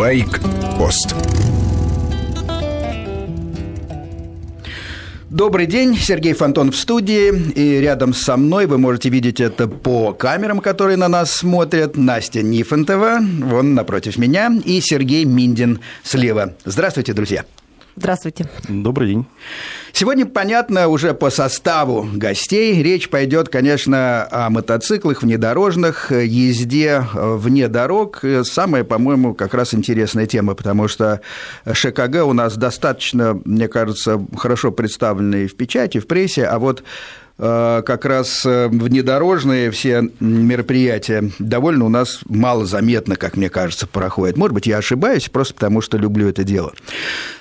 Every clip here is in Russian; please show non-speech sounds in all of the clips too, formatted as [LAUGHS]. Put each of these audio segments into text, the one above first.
Байк-пост. Добрый день, Сергей Фонтон в студии, и рядом со мной вы можете видеть это по камерам, которые на нас смотрят. Настя Нифонтова, вон напротив меня, и Сергей Миндин слева. Здравствуйте, друзья. Здравствуйте. Добрый день. Сегодня, понятно, уже по составу гостей речь пойдет, конечно, о мотоциклах, внедорожных, езде вне дорог. Самая, по-моему, как раз интересная тема, потому что ШКГ у нас достаточно, мне кажется, хорошо представлены в печати, в прессе, а вот как раз внедорожные все мероприятия довольно у нас мало заметно, как мне кажется, проходят. Может быть, я ошибаюсь, просто потому что люблю это дело.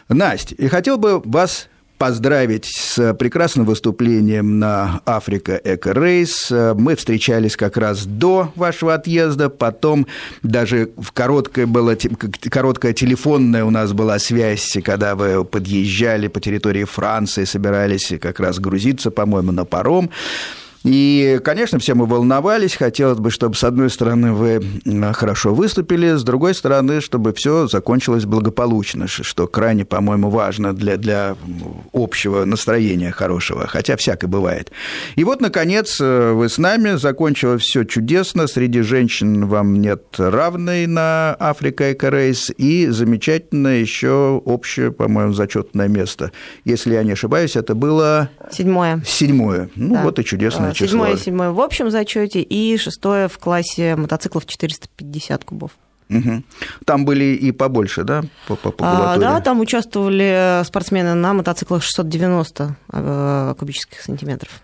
Настя, и хотел бы вас поздравить с прекрасным выступлением на Африка Эко Рейс. Мы встречались как раз до вашего отъезда, потом даже в короткое было, короткая телефонная у нас была связь, когда вы подъезжали по территории Франции, собирались как раз грузиться, по-моему, на паром. И, конечно, все мы волновались. Хотелось бы, чтобы, с одной стороны, вы хорошо выступили, с другой стороны, чтобы все закончилось благополучно, что крайне, по-моему, важно для, для общего настроения хорошего, хотя всякое бывает. И вот, наконец, вы с нами, закончилось все чудесно, среди женщин вам нет равной на Африка Эко-рейс, и замечательно еще общее, по-моему, зачетное место. Если я не ошибаюсь, это было... Седьмое. Седьмое. Ну, да. вот и чудесно седьмое число. Седьмое, седьмое в общем зачете и шестое в классе мотоциклов 450 кубов. Угу. Там были и побольше, да, по, по, по а, Да, там участвовали спортсмены на мотоциклах 690 э, кубических сантиметров.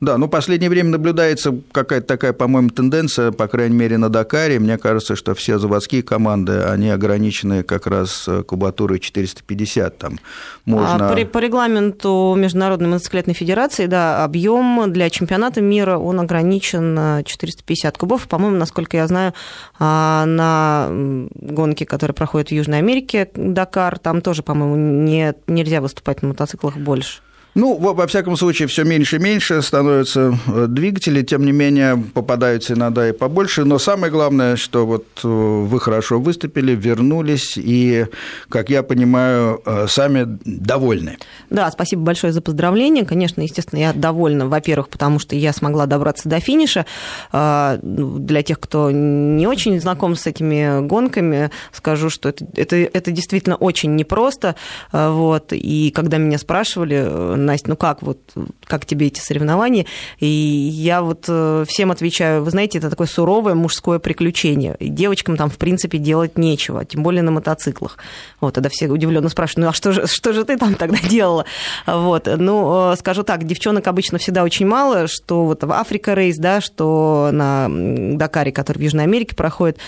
Да, ну, последнее время наблюдается какая-то такая, по-моему, тенденция, по крайней мере, на Дакаре. Мне кажется, что все заводские команды, они ограничены как раз э, кубатурой 450. Там можно... а по, по регламенту Международной мотоциклетной федерации, да, объем для чемпионата мира, он ограничен 450 кубов. По-моему, насколько я знаю, а, на гонке, которые проходят в Южной Америке, Дакар, там тоже, по-моему, не, нельзя выступать на мотоциклах больше. Ну, во, во всяком случае, все меньше и меньше становятся э, двигатели, тем не менее, попадаются иногда и побольше. Но самое главное, что вот э, вы хорошо выступили, вернулись, и, как я понимаю, э, сами довольны. Да, спасибо большое за поздравления. Конечно, естественно, я довольна, во-первых, потому что я смогла добраться до финиша. Ну, для тех, кто не очень знаком с этими гонками, скажу, что это, это, это действительно очень непросто. Вот. И когда меня спрашивали, Настя, ну как вот, как тебе эти соревнования? И я вот э, всем отвечаю, вы знаете, это такое суровое мужское приключение. И девочкам там, в принципе, делать нечего, тем более на мотоциклах. Вот, тогда все удивленно спрашивают, ну а что же, что же ты там тогда делала? Вот, ну, э, скажу так, девчонок обычно всегда очень мало, что вот в Африка рейс, да, что на Дакаре, который в Южной Америке проходит,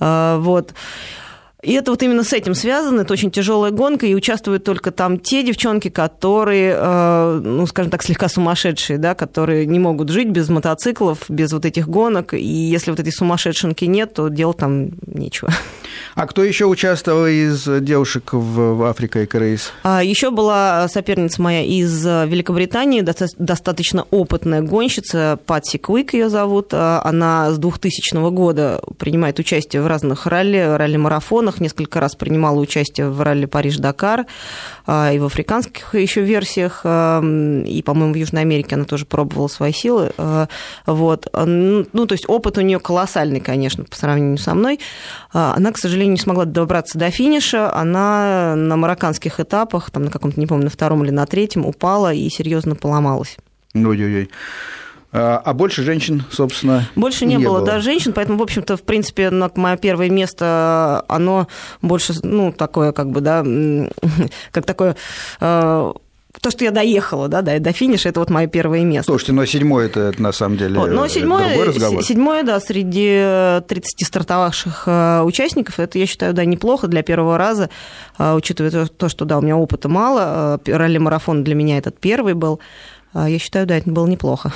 э, вот, и это вот именно с этим связано. Это очень тяжелая гонка, и участвуют только там те девчонки, которые, э, ну, скажем так, слегка сумасшедшие, да, которые не могут жить без мотоциклов, без вот этих гонок. И если вот этой сумасшедшенки нет, то делать там нечего. А кто еще участвовал из девушек в, в Африка и Рейс? А, еще была соперница моя из Великобритании, достаточно опытная гонщица, Патси Квик ее зовут. А, она с 2000 года принимает участие в разных ралли, ралли-марафонах, марафонах, несколько раз принимала участие в ралли Париж-Дакар, а, и в африканских еще версиях, а, и, по-моему, в Южной Америке она тоже пробовала свои силы. А, вот. Ну, то есть опыт у нее колоссальный, конечно, по сравнению со мной. Она, к сожалению, не смогла добраться до финиша. Она на марокканских этапах, там на каком-то, не помню, на втором или на третьем упала и серьезно поломалась. Ой-ой-ой. А, а больше женщин, собственно, Больше не, не было, было, да, женщин, поэтому, в общем-то, в принципе, мое первое место, оно больше, ну, такое, как бы, да, [LAUGHS] как такое э, то, что я доехала, да, до, до финиша, это вот мое первое место. Слушайте, но седьмое это, это на самом деле вот, но седьмое, другой разговор. Седьмое, да, среди 30 стартовавших э, участников, это, я считаю, да, неплохо для первого раза, учитывая то, что, да, у меня опыта мало, ралли-марафон для меня этот первый был, я считаю, да, это было неплохо.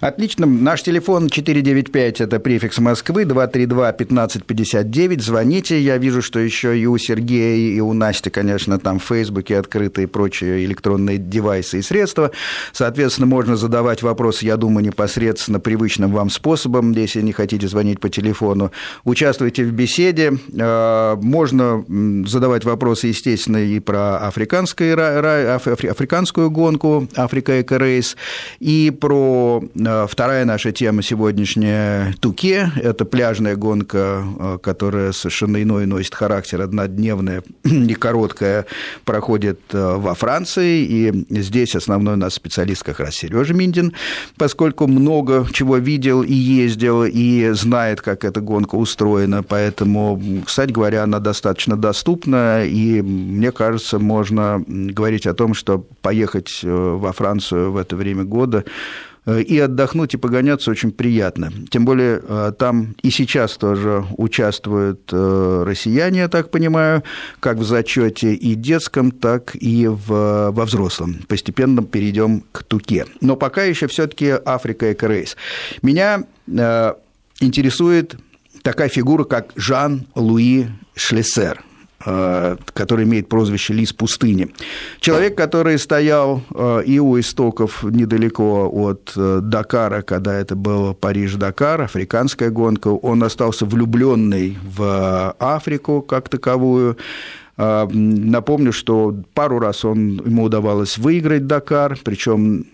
Отлично. Наш телефон 495, это префикс Москвы, 232-1559. Звоните. Я вижу, что еще и у Сергея, и у Насти, конечно, там в Фейсбуке открыты и прочие электронные девайсы и средства. Соответственно, можно задавать вопросы, я думаю, непосредственно привычным вам способом, если не хотите звонить по телефону. Участвуйте в беседе. Э, можно задавать вопросы, естественно, и про африканскую, гонку, Африка Эко Рейс, и про вторая наша тема сегодняшняя Туке. Это пляжная гонка, э, которая совершенно иной носит характер, однодневная [CLEARS THROAT] и короткая, проходит во Франции, и здесь основной у нас специалист как раз Сережа Миндин, поскольку много чего видел и ездил, и знает, как эта гонка устроена, поэтому, кстати говоря, она достаточно доступна, и мне кажется, можно говорить о том, что поехать э, во Францию в это время года э, и отдохнуть, и погоняться очень приятно. Тем более э, там и сейчас тоже участвуют россияне, я так понимаю, как в зачете и детском, так и в, во взрослом. Постепенно перейдем к Туке. Но пока еще все-таки Африка Эко-рейс. Меня интересует такая фигура, как Жан-Луи Шлессер э, который имеет прозвище «Лис пустыни». Человек, который стоял э, и у истоков недалеко от э, Дакара, когда это был Париж-Дакар, африканская гонка, он остался влюбленный в Африку как таковую, Напомню, что пару раз он, ему удавалось выиграть Дакар, причем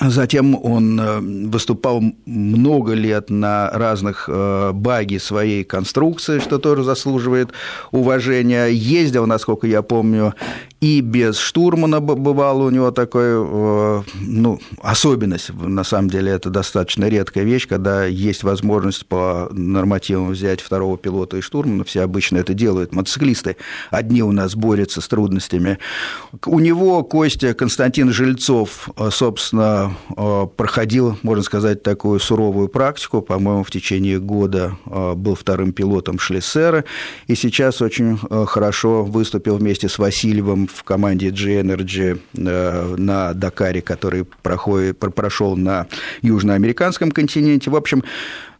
Затем он э, выступал много лет на разных э, баги своей конструкции, что тоже заслуживает уважения. Ездил, насколько я помню, и без штурмана бывало у него такой, э, ну, особенность, на самом деле это достаточно редкая вещь, когда есть возможность по нормативам взять второго пилота и штурмана, все обычно это делают, мотоциклисты, одни у нас борются с трудностями. У него Костя Константин Жильцов, э, собственно, э, проходил, можно сказать, такую суровую практику, по-моему, в течение года был вторым пилотом Шлиссера, и сейчас очень хорошо выступил вместе с Васильевым в команде G-Energy э, на Дакаре, который проходит, прошел на южноамериканском континенте. В общем,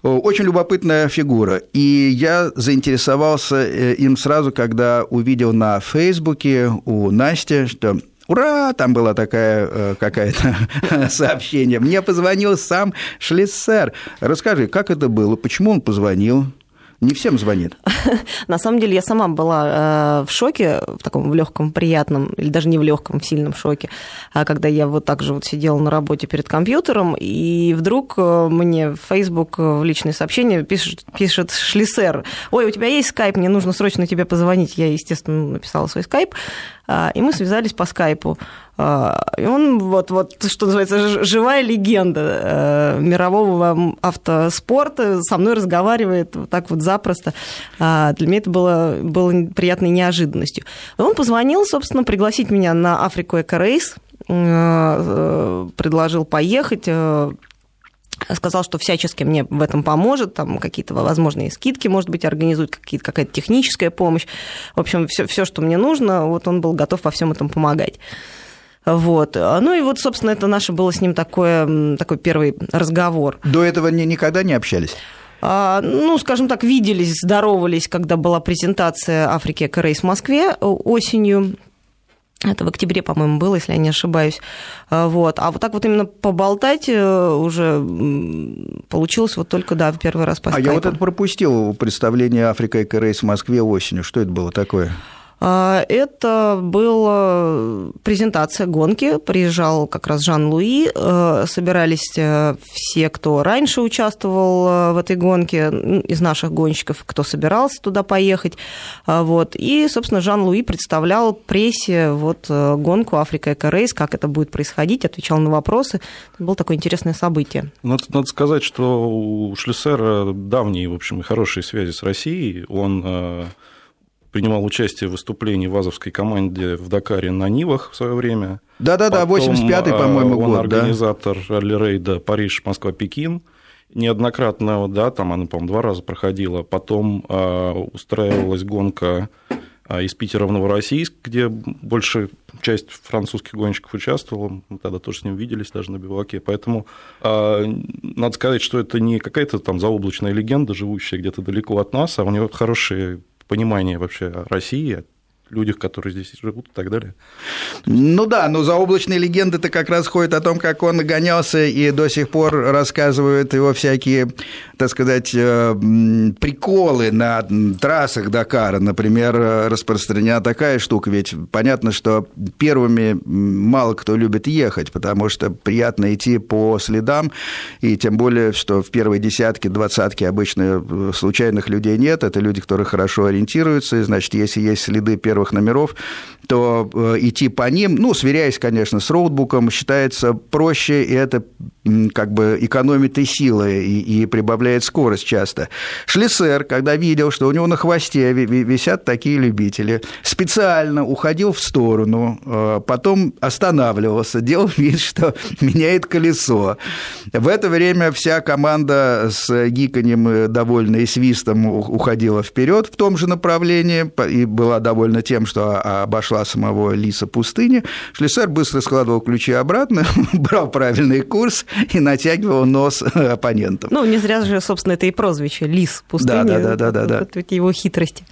очень любопытная фигура. И я заинтересовался э, им сразу, когда увидел на Фейсбуке у Насти, что Ура! Там было такое э, какое-то [LAUGHS] сообщение. Мне позвонил сам Шлиссер. Расскажи, как это было, почему он позвонил? Не всем звонит. [LAUGHS] На самом деле я сама была э, в шоке, в таком в легком, приятном, или даже не в легком, в сильном шоке, а когда я вот так же вот сидела на работе перед компьютером, и вдруг э, мне в Facebook э, в личные сообщения пишет, пишет Шлиссер, ой, у тебя есть скайп, мне нужно срочно тебе позвонить. Я, естественно, написала свой скайп, и мы связались по скайпу. А, и он вот, вот что называется, живая легенда э, мирового автоспорта, со мной разговаривает вот так вот запросто. А, для меня это было, было приятной неожиданностью. Он позвонил, собственно, пригласить меня на Африку Эко Рейс, э, предложил поехать, э, сказал, что всячески мне в этом поможет, там какие-то возможные скидки, может быть, организует, какие-то, какая-то техническая помощь. В общем, все, все, что мне нужно, вот он был готов во всем этом помогать. Вот. Ну и вот, собственно, это наше было с ним такое, такой первый разговор. До этого не, никогда не общались? А, ну, скажем так, виделись, здоровались, когда была презентация Африки Эко в Москве осенью это в октябре, по-моему, было, если я не ошибаюсь. А, вот. А вот так вот именно поболтать э, уже получилось вот только, да, в первый раз по А я вот это пропустил представление Африка Эко в Москве осенью. Что это было такое? А, это была презентация гонки. Приезжал как раз Жан-Луи. Э, собирались э, все, кто раньше участвовал э, в этой гонке, из наших гонщиков, кто собирался туда поехать. Вот. И, собственно, Жан-Луи представлял прессе вот гонку Африка Эко Рейс, как это будет происходить, отвечал на вопросы. Это было такое интересное событие. Надо, надо сказать, что у Шлюсера давние, в общем, и хорошие связи с Россией. Он принимал участие в выступлении в Азовской команде в Дакаре на Нивах в свое время. Да-да-да, 85-й, по-моему, он год. Он организатор да? рейда Париж, Москва, Пекин. Неоднократно, да, там она, по-моему, два раза проходила. Потом э, устраивалась гонка а из Питера в Новороссийск, где большая часть французских гонщиков участвовала, мы тогда тоже с ним виделись даже на биваке, поэтому а, надо сказать, что это не какая-то там заоблачная легенда, живущая где-то далеко от нас, а у него хорошее понимание вообще России, людях, которые здесь живут и так далее. Ну да, но заоблачные легенды-то как раз ходят о том, как он гонялся, и до сих пор рассказывают его всякие, так сказать, э, приколы на трассах Дакара. Например, распространена такая штука, ведь понятно, что первыми мало кто любит ехать, потому что приятно идти по следам, и тем более, что в первой десятке, двадцатке обычно э, случайных людей нет, это люди, которые хорошо ориентируются, и, значит, если есть следы первого первых номеров, то э, идти по ним, ну, сверяясь, конечно, с роутбуком, считается проще, и это как бы экономит и силы, и, и прибавляет скорость часто. Шлиссер, когда видел, что у него на хвосте висят такие любители, специально уходил в сторону, э, потом останавливался, делал [LAUGHS] вид, что меняет колесо. В это время вся команда с гиканьем, довольно и свистом уходила вперед в том же направлении и была довольна тем, что обошла самого лиса пустыни. Шлиссер быстро складывал ключи обратно, [LAUGHS] брал правильный курс и натягивал нос [LAUGHS] оппонентам. Ну, не зря же, собственно, это и прозвище «Лис пустыни». Да, да, да, да, да. Вот, вот его хитрости.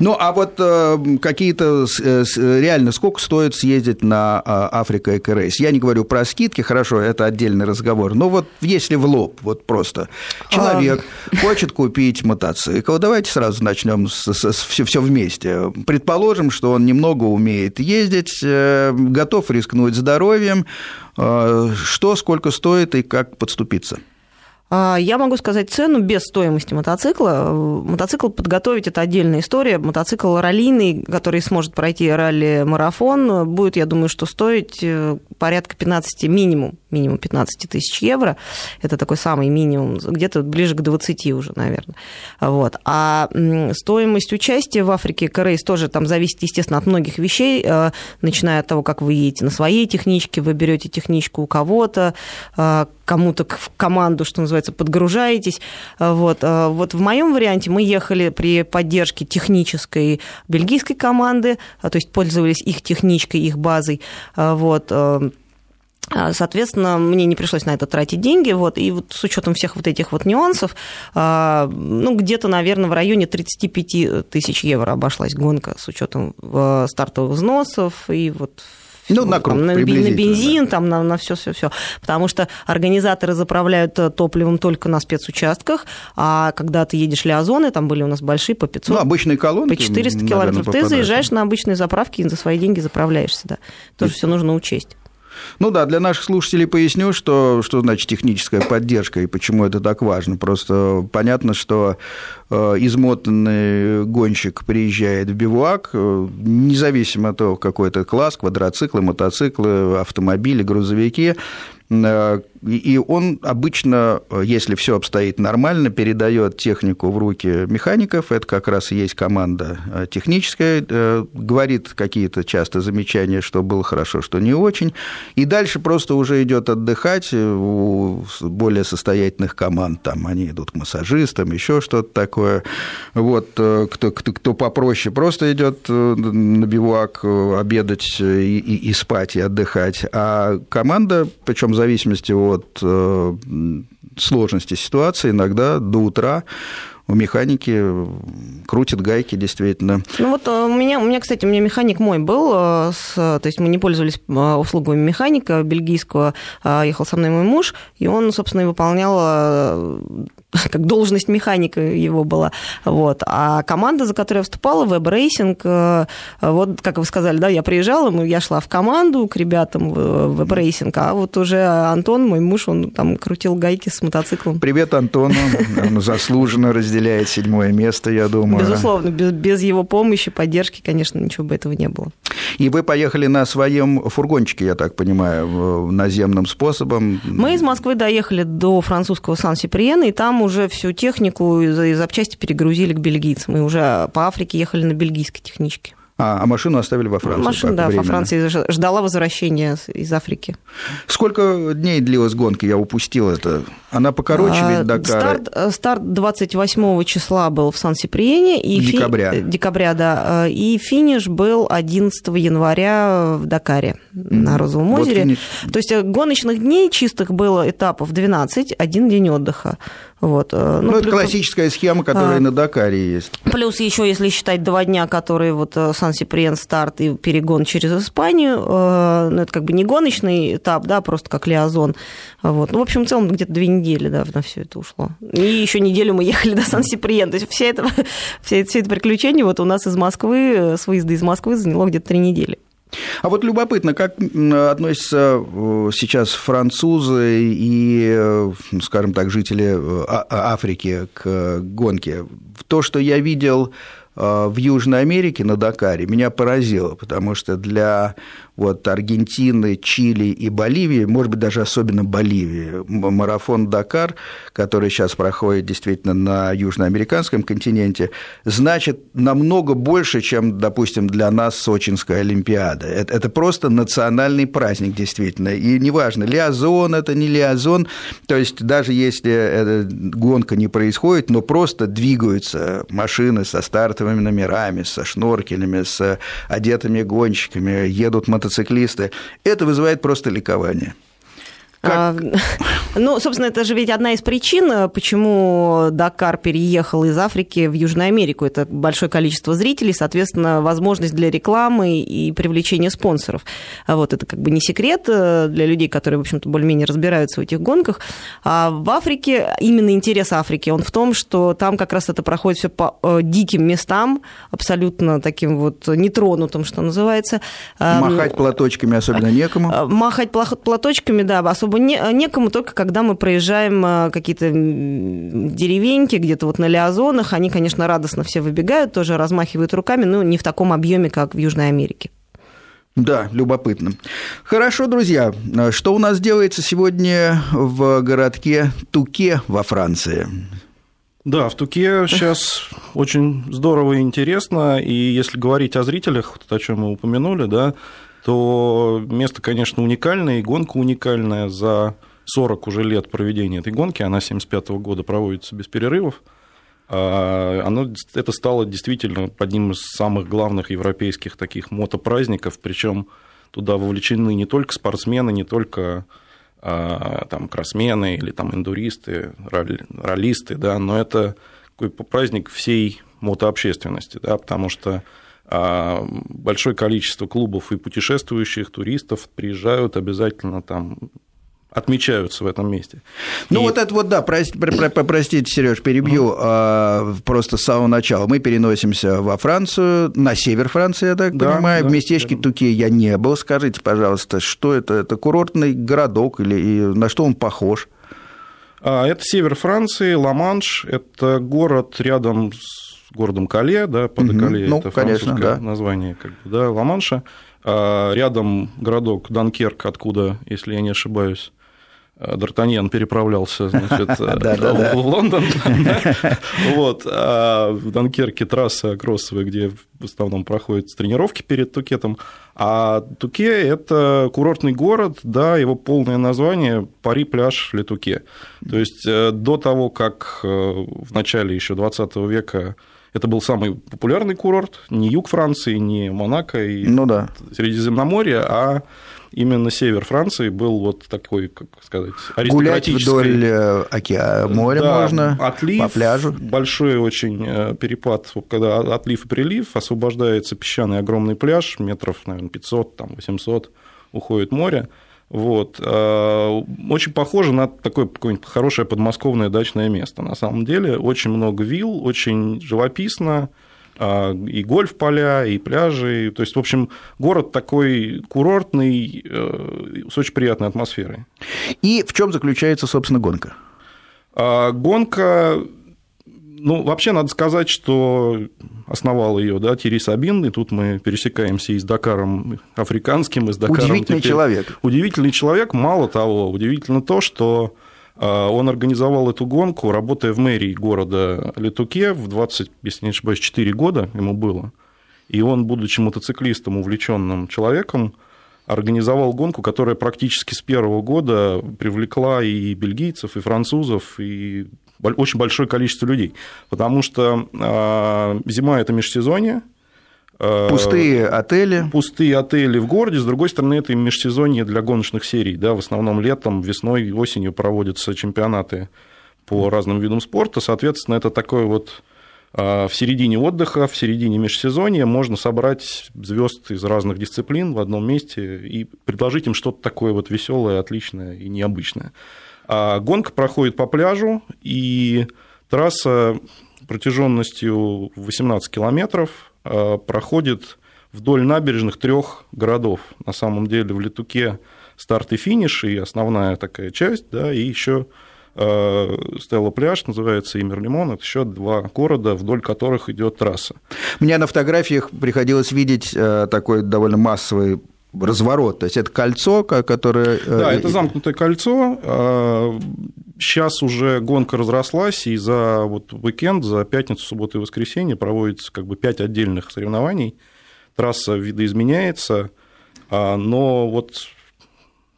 Ну, а вот э, какие-то э, реально сколько стоит съездить на э, Африка Эко Рейс? Я не говорю про скидки, хорошо, это отдельный разговор. Но вот если в лоб, вот просто человек а... хочет купить мотоцикл, давайте сразу начнем с, с, с все, все вместе. Предположим, что он немного умеет ездить, э, готов рискнуть здоровьем, э, что, сколько стоит и как подступиться? А, я могу сказать цену без стоимости мотоцикла. Мотоцикл подготовить – это отдельная история. Мотоцикл раллийный, который сможет пройти ралли-марафон, будет, я думаю, что стоить э, порядка 15, минимум, минимум 15 тысяч евро. Это такой самый минимум, где-то ближе к 20 уже, наверное. Вот. А стоимость участия в Африке Корейс тоже там зависит, естественно, от многих вещей, э, начиная от того, как вы едете на своей техничке, вы берете техничку у кого-то, э, кому-то в команду, что называется, подгружаетесь. Э, вот. вот в моем варианте мы ехали при поддержке технической бельгийской команды, то есть пользовались их техничкой, их базой. Вот соответственно, мне не пришлось на это тратить деньги, вот, и вот с учетом всех вот этих вот нюансов, а, ну, где-то, наверное, в районе 35 тысяч евро обошлась гонка с учетом э, стартовых взносов и вот ну, на, круг, там, на, на бензин, да. там, на, на все, все, все. Потому что организаторы заправляют э, топливом только на спецучастках, а когда ты едешь Лиазоны, там были у нас большие по 500. Ну, обычные колонки. По 400 километров. Ты заезжаешь на обычные заправки и за свои деньги заправляешься, да. Тоже все нужно учесть. Ну да, для наших слушателей поясню, что, что значит техническая поддержка и почему это так важно. Просто понятно, что э, измотанный гонщик приезжает в бивуак, э, независимо от того, какой это класс, квадроциклы, мотоциклы, автомобили, грузовики, и он обычно, если все обстоит нормально, передает технику в руки механиков. Это как раз и есть команда э, техническая, э, говорит какие-то часто замечания, что было хорошо, что не очень. И дальше просто уже идет отдыхать у более состоятельных команд. Там они идут к массажистам, еще что-то такое. Вот э, кто, кто, кто попроще, просто идет на бивуак обедать и, и, и спать, и отдыхать. А команда, причем в зависимости от э, сложности ситуации иногда до утра у механики крутят гайки, действительно. Ну вот э, у меня, у меня, кстати, у меня механик мой был, э, с, то есть мы не пользовались услугами механика бельгийского, а ехал со мной мой муж, и он, собственно, выполнял [LAUGHS] как должность механика его была. Вот. А команда, за которой я Racing, э, вот, как вы сказали, да, я приезжала, я шла в команду к ребятам в Racing, а вот уже Антон, мой муж, он там крутил гайки с мотоциклом. Привет Антону, он [LAUGHS] заслуженно разделяет седьмое место, я думаю. Безусловно, без, без его помощи, поддержки, конечно, ничего бы этого не было. И вы поехали на своем фургончике, я так понимаю, наземным способом? Мы из Москвы доехали до французского Сан-Сиприена, и там уже всю технику и запчасти перегрузили к бельгийцам. Мы уже по Африке ехали на бельгийской техничке. А, а машину оставили во Франции? Машина, да, временно. во Франции ждала возвращения из Африки. Сколько дней длилась гонка? Я упустил это. Она покороче а, ведь Дакара? Старт, э, старт 28 числа был в Сан-Сиприене. И декабря. Фи... Декабря, да. Э, и финиш был 11 января в Дакаре на Розовом вот озере. Финиш. То есть гоночных дней чистых было этапов 12, один день отдыха. Вот. Ну, ну, это классическая схема, которая а, на Дакаре есть. Плюс еще, если считать два дня, которые вот Сан-Сиприен старт и перегон через Испанию, ну, это как бы не гоночный этап, да, просто как Лиазон. Вот. Ну, в общем, в целом где-то две недели да, на все это ушло. И еще неделю мы ехали до Сан-Сиприен. То есть все это, все, все это приключение вот у нас из Москвы, с выезда из Москвы заняло где-то три недели. А вот любопытно, как относятся э, сейчас французы и, э, скажем так, жители э, а, а, Африки к гонке? То, что я видел в Южной Америке на Дакаре, меня поразило, потому что для вот Аргентины, Чили и Боливии, может быть, даже особенно Боливии, марафон Дакар, который сейчас проходит действительно на южноамериканском континенте, значит намного больше, чем, допустим, для нас Сочинская Олимпиада. Это, это просто национальный праздник, действительно. И неважно, лиазон это не лиазон, то есть даже если эта гонка не происходит, но просто двигаются машины со стартовыми номерами, со шноркелями, с одетыми гонщиками, едут мотоциклисты, это вызывает просто ликование. А, [LAUGHS] ну, собственно, это же ведь одна из причин, почему Дакар переехал из Африки в Южную Америку. Это большое количество зрителей, соответственно, возможность для рекламы и привлечения спонсоров. А вот это как бы не секрет э, для людей, которые, в общем-то, более-менее разбираются в этих гонках. А в Африке, именно интерес Африки, он в том, что там как раз это проходит все по э, диким местам, абсолютно таким вот нетронутым, что называется. Махать платочками особенно некому. Э, махать платочками, да, особо особо не, некому, только когда мы проезжаем э, какие-то деревеньки, где-то вот на Лиазонах, они, конечно, радостно все выбегают, тоже размахивают руками, но не в таком объеме, как в Южной Америке. Да, любопытно. Хорошо, друзья. Что у нас делается сегодня в городке Туке во Франции? Да, в Туке сейчас очень здорово и интересно, и если говорить о зрителях, вот о чем мы упомянули, да, то место, конечно, уникальное, и гонка уникальная. За 40 уже лет проведения этой гонки, она 75 года проводится без перерывов, а, оно, это стало действительно одним из самых главных европейских таких мотопраздников, причем туда вовлечены не только спортсмены, не только а, там, кроссмены или там, эндуристы, ролисты, да, но это такой праздник всей мотообщественности, да, потому что большое количество клубов и путешествующих, туристов приезжают обязательно там отмечаются в этом месте. Ну, и... вот это вот, да, простите, простите Сереж, перебью mm-hmm. просто с самого начала. Мы переносимся во Францию, на север Франции, я так да, понимаю, да, в местечке Туке я не был. Скажите, пожалуйста, что это? Это курортный городок или и на что он похож? А, это север Франции, Ла-Манш, это город рядом с городом Кале, да, под угу. Кале, ну, это конечно, да. название как бы, да, Ла-Манша. А рядом городок Данкерк, откуда, если я не ошибаюсь, Э, Д'Артаньян переправлялся значит, [LAUGHS] в Лондон. [LAUGHS] вот. А в Данкерке трасса кроссовая, где в основном проходят тренировки перед Тукетом. А Туке – это курортный город, да, его полное название – Пари-пляж Летуке. То есть э, до того, как э, в начале еще 20 века это был самый популярный курорт, не юг Франции, не Монако и ну, да. Средиземноморье, а именно север Франции был вот такой, как сказать, аристократический. Гулять вдоль э, океана, моря да, можно, отлив, по пляжу. Большой очень э, перепад, когда отлив и прилив, освобождается песчаный огромный пляж, метров, наверное, 500, там, 800 уходит море. Вот. Э, очень похоже на такое какое-нибудь хорошее подмосковное дачное место. На самом деле очень много вилл, очень живописно, а, и гольф-поля, и пляжи. То есть, в общем, город такой курортный, э, с очень приятной атмосферой. И в чем заключается, собственно, гонка? А, гонка ну, вообще надо сказать, что основал ее, да, Тири Сабин, и тут мы пересекаемся и с Дакаром африканским, и с Дакаром. Удивительный теперь. человек. Удивительный человек. Мало того, удивительно то, что а, он организовал эту гонку, работая в мэрии города Летуке в 20, если не ошибаюсь, 4 года ему было. И он, будучи мотоциклистом, увлеченным человеком, организовал гонку, которая практически с первого года привлекла и бельгийцев, и французов, и очень большое количество людей. Потому что э, зима – это межсезонье, а, Пустые отели. Пустые отели в городе. С другой стороны, это межсезонье для гоночных серий. Да, в основном летом, весной и осенью проводятся чемпионаты по разным видам спорта. Соответственно, это такой вот а, в середине отдыха, в середине межсезонья можно собрать звезд из разных дисциплин в одном месте и предложить им что-то такое вот веселое, отличное и необычное. А гонка проходит по пляжу, и трасса протяженностью 18 километров а, проходит вдоль набережных трех городов. На самом деле в Летуке старт и финиш, и основная такая часть, да, и еще Э, Стелла Пляж называется и Мерлимон. Это еще два города, вдоль которых идет трасса. Мне на фотографиях приходилось видеть э, такой довольно массовый разворот. То есть это кольцо, которое... Э, да, это замкнутое кольцо. Сейчас уже гонка разрослась, и за вот уикенд, за пятницу, субботу и воскресенье проводится как бы пять отдельных соревнований. Трасса видоизменяется, но вот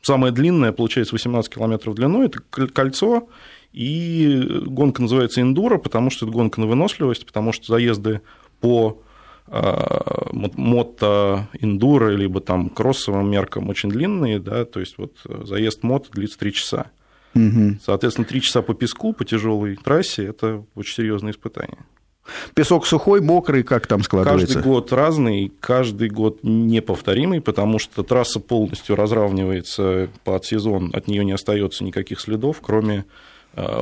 Самая длинная, получается, 18 километров длиной, это кольцо, и гонка называется эндуро, потому что это гонка на выносливость, потому что заезды по а, мото эндуро либо там кроссовым меркам очень длинные, да, то есть вот заезд мото длится 3 часа. Угу. Соответственно, 3 часа по песку, по тяжелой трассе – это очень серьезное испытание. Песок сухой, мокрый, как там складывается? Каждый год разный, каждый год неповторимый, потому что трасса полностью разравнивается под сезон, от нее не остается никаких следов, кроме а,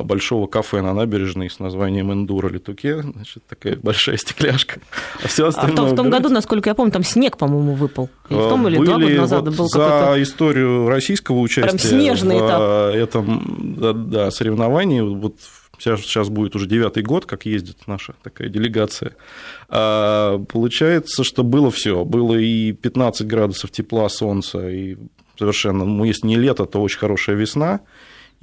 большого кафе на набережной с названием Эндура Литуке, значит, такая большая стекляшка. [LAUGHS] А, все остальное а в, том, в том году, насколько я помню, там снег, по-моему, выпал. И в том или Были два года назад вот был за историю российского участия Прям снежный в этап. этом да, да, соревновании, вот Сейчас, сейчас будет уже девятый год, как ездит наша такая делегация. А, получается, что было все. Было и 15 градусов тепла, солнца, и совершенно, ну, если не лето, то очень хорошая весна,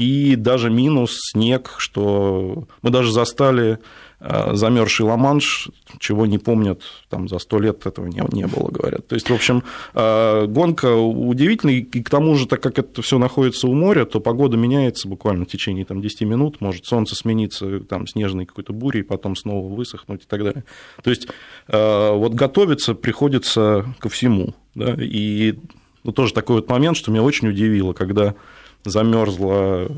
и даже минус снег, что мы даже застали Э, замерзший Ла-Манш, чего не помнят, там за сто лет этого не, не было, говорят. То есть, в общем, э, гонка удивительная, и к тому же, так как это все находится у моря, то погода меняется буквально в течение там, 10 минут, может солнце смениться там, снежной какой-то бурей, потом снова высохнуть и так далее. То есть, э, вот готовиться приходится ко всему. Да? И ну, тоже такой вот момент, что меня очень удивило, когда замерзло,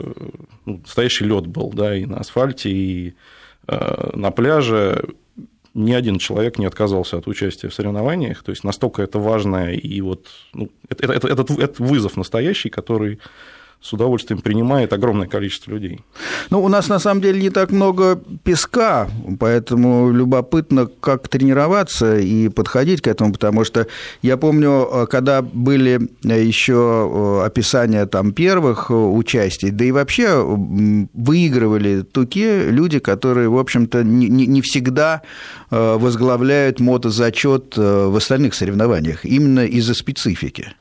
ну, настоящий лед был, да, и на асфальте, и Э, на пляже. Ни один человек не отказался от участия в соревнованиях, то есть настолько это важно, и вот ну, это, это, это, это вызов настоящий, который с удовольствием принимает огромное количество людей. Ну, у нас на самом деле не так много песка, поэтому любопытно, как тренироваться и подходить к этому, потому что я помню, э, когда были еще э, описания там первых э, участий, да и вообще выигрывали туки люди, которые, в общем-то, не, не всегда возглавляют мотозачет в остальных соревнованиях, именно из-за специфики.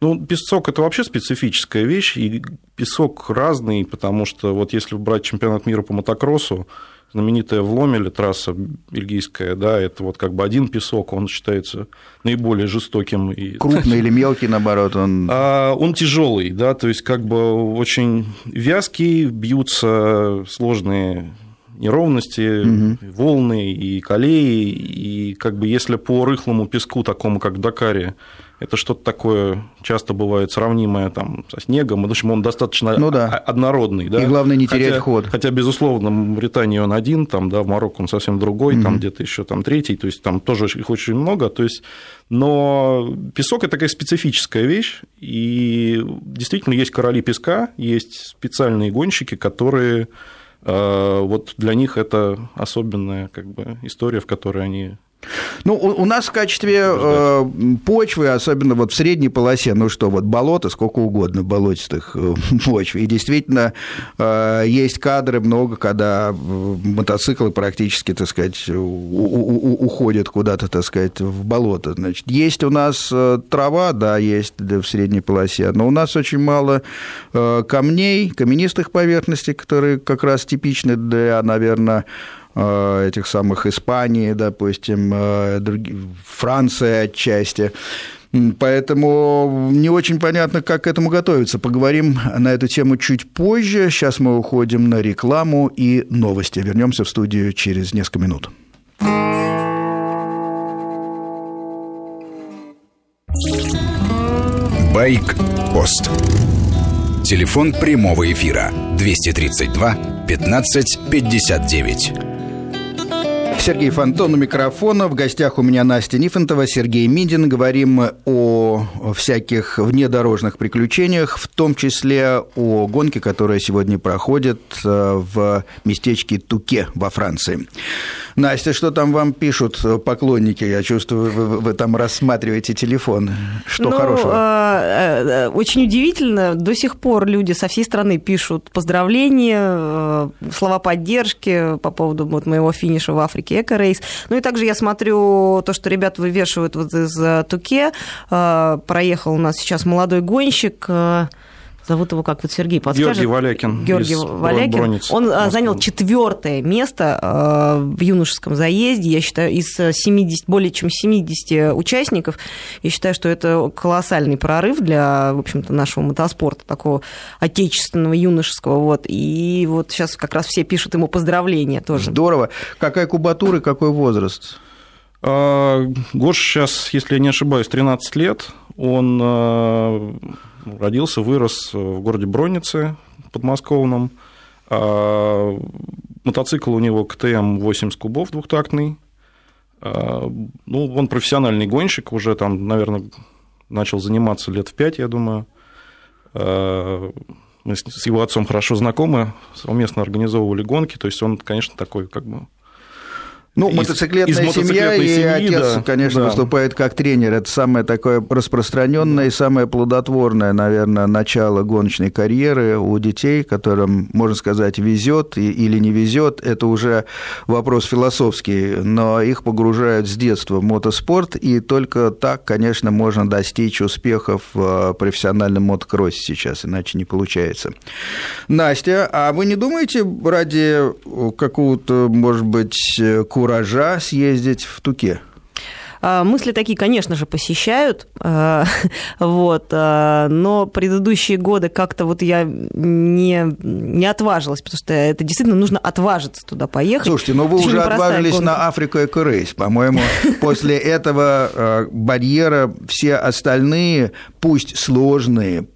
Ну, песок – это вообще специфическая вещь, и песок разный, потому что вот если брать чемпионат мира по мотокроссу, знаменитая в Ломеле трасса бельгийская, да, это вот как бы один песок, он считается наиболее жестоким. И... Крупный [LAUGHS] или мелкий, наоборот, он... А, он тяжелый, да, то есть как бы очень вязкий, бьются сложные неровности, угу. волны и колеи, и как бы если по рыхлому песку, такому как в Дакаре, это что-то такое часто бывает сравнимое там, со снегом, в общем, он достаточно ну, да. однородный. Да? И главное не терять хотя, ход. Хотя, безусловно, в Мавритании он один, там, да, в Марокко он совсем другой, угу. там где-то еще там третий, то есть там тоже их очень много, то есть, но песок – это такая специфическая вещь, и действительно есть короли песка, есть специальные гонщики, которые вот для них это особенная как бы, история, в которой они ну, у, у нас в качестве э, почвы, особенно вот в средней полосе, ну что, вот болото, сколько угодно болотистых э, [LAUGHS] почв. И действительно э, есть кадры много, когда э, мотоциклы практически, так сказать, у, у, уходят куда-то, так сказать, в болото. Значит, есть у нас э, трава, да, есть в средней полосе, но у нас очень мало э, камней, каменистых поверхностей, которые как раз типичны для, наверное, этих самых Испании, допустим, Франция отчасти. Поэтому не очень понятно, как к этому готовиться. Поговорим на эту тему чуть позже. Сейчас мы уходим на рекламу и новости. Вернемся в студию через несколько минут. Байк-пост. Телефон прямого эфира 232 15 59. Сергей Фонтон у микрофона. В гостях у меня Настя Нифонтова, Сергей Мидин. Говорим о всяких внедорожных приключениях, в том числе о гонке, которая сегодня проходит э, в местечке Туке во Франции. Настя, что там вам пишут поклонники? Я чувствую, вы, вы там рассматриваете телефон. Что ну, хорошего? Э, э, очень удивительно. До сих пор люди со всей страны пишут поздравления, слова поддержки по поводу вот моего финиша в Африке Эко-рейс. Ну и также я смотрю то, что ребята вывешивают вот из э, Туке. Э, проехал у нас сейчас молодой гонщик, э, Зовут его как вот Сергей подскажет. Георгий Валякин. Георгий Валякин. Бронниц, Он Москва. занял четвертое место в юношеском заезде. Я считаю, из 70, более чем 70 участников, я считаю, что это колоссальный прорыв для, в общем-то, нашего мотоспорта, такого отечественного, юношеского. Вот. И вот сейчас как раз все пишут ему поздравления тоже. Здорово. Какая кубатура и какой возраст? А, Гош сейчас, если я не ошибаюсь, 13 лет. Он родился, вырос в городе Броннице подмосковном. А, мотоцикл у него КТМ 80 кубов двухтактный. А, ну, он профессиональный гонщик, уже там, наверное, начал заниматься лет в пять, я думаю. А, мы с его отцом хорошо знакомы, совместно организовывали гонки, то есть он, конечно, такой как бы ну, мотоциклетная из, из семья, и семьи, отец, да, конечно, да. выступает как тренер. Это самое такое распространенное и самое плодотворное, наверное, начало гоночной карьеры у детей, которым, можно сказать, везет или не везет. Это уже вопрос философский, но их погружают с детства в мотоспорт, и только так, конечно, можно достичь успехов в профессиональном мотокроссе сейчас, иначе не получается. Настя, а вы не думаете ради какого-то, может быть, курса куража съездить в Туке? А, мысли такие, конечно же, посещают, а, [LAUGHS] вот, а, но предыдущие годы как-то вот я не, не отважилась, потому что это действительно нужно отважиться туда поехать. Слушайте, но вы уже отважились гонка. на Африку Эко-рейс. По-моему, [LAUGHS] после этого барьера все остальные, пусть сложные,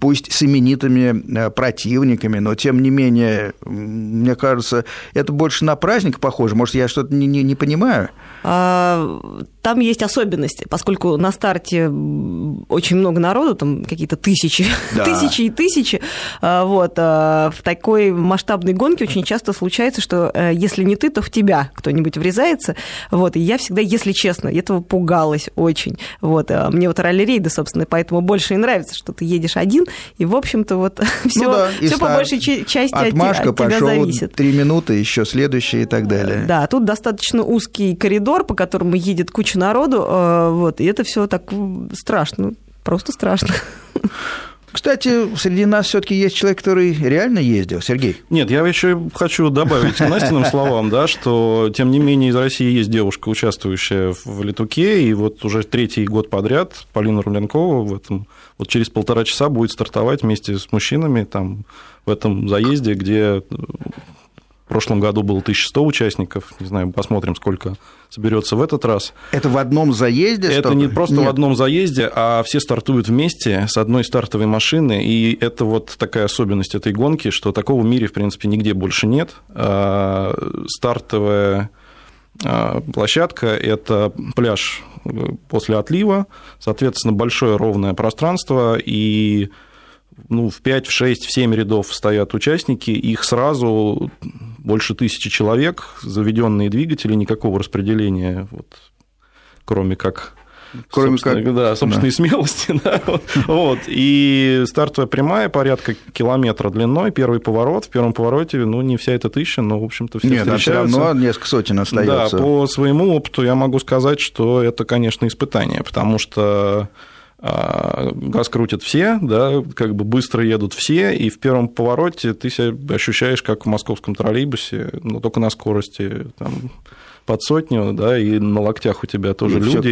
пусть с именитыми э, противниками, но тем не менее, мне кажется, это больше на праздник похоже. Может, я что-то не, не, не понимаю? А, там есть особенности, поскольку на старте очень много народу, там какие-то тысячи, [LAUGHS] да. тысячи и тысячи. А, вот. А, в такой масштабной гонке очень часто случается, что э, если не ты, то в тебя кто-нибудь врезается. Вот. И я всегда, если честно, этого пугалась очень. Вот. Мне вот ралли-рейды, собственно, поэтому больше и нравится, что ты едешь один, и, в общем-то, вот все, [LAUGHS] ну да, все по большей части Отмашка, от, от тебя пошел зависит. Три минуты, еще следующие и так далее. Да, тут достаточно узкий коридор, по которому едет куча народу, э, вот, и это все так страшно, просто страшно. Кстати, среди нас все-таки есть человек, который реально ездил, Сергей. Нет, я еще хочу добавить к Настиным словам, да, что тем не менее из России есть девушка, участвующая в Летуке, и вот уже третий год подряд Полина Румленкова в этом вот через полтора часа будет стартовать вместе с мужчинами там в этом заезде, где в прошлом году было 1100 участников, не знаю, посмотрим, сколько соберется в этот раз. Это в одном заезде? Это столько? не просто Нет. в одном заезде, а все стартуют вместе с одной стартовой машины, и это вот такая особенность этой гонки, что такого в мире, в принципе, нигде больше нет. А, стартовая а, площадка – это пляж после отлива, соответственно, большое ровное пространство, и ну, в 5, в 6, в 7 рядов стоят участники, их сразу больше тысячи человек, заведенные двигатели, никакого распределения, вот, кроме как Кроме как... Да, собственной да. смелости. [LAUGHS] Да, вот. И стартовая прямая порядка километра длиной, первый поворот. В первом повороте, ну, не вся эта тысяча, но, в общем-то, все Нет, встречаются. все равно несколько сотен остается. Да, по своему опыту я могу сказать, что это, конечно, испытание, потому что газ крутят все, да, как бы быстро едут все, и в первом повороте ты себя ощущаешь, как в московском троллейбусе, но только на скорости там, под сотню, да, и на локтях у тебя тоже и люди.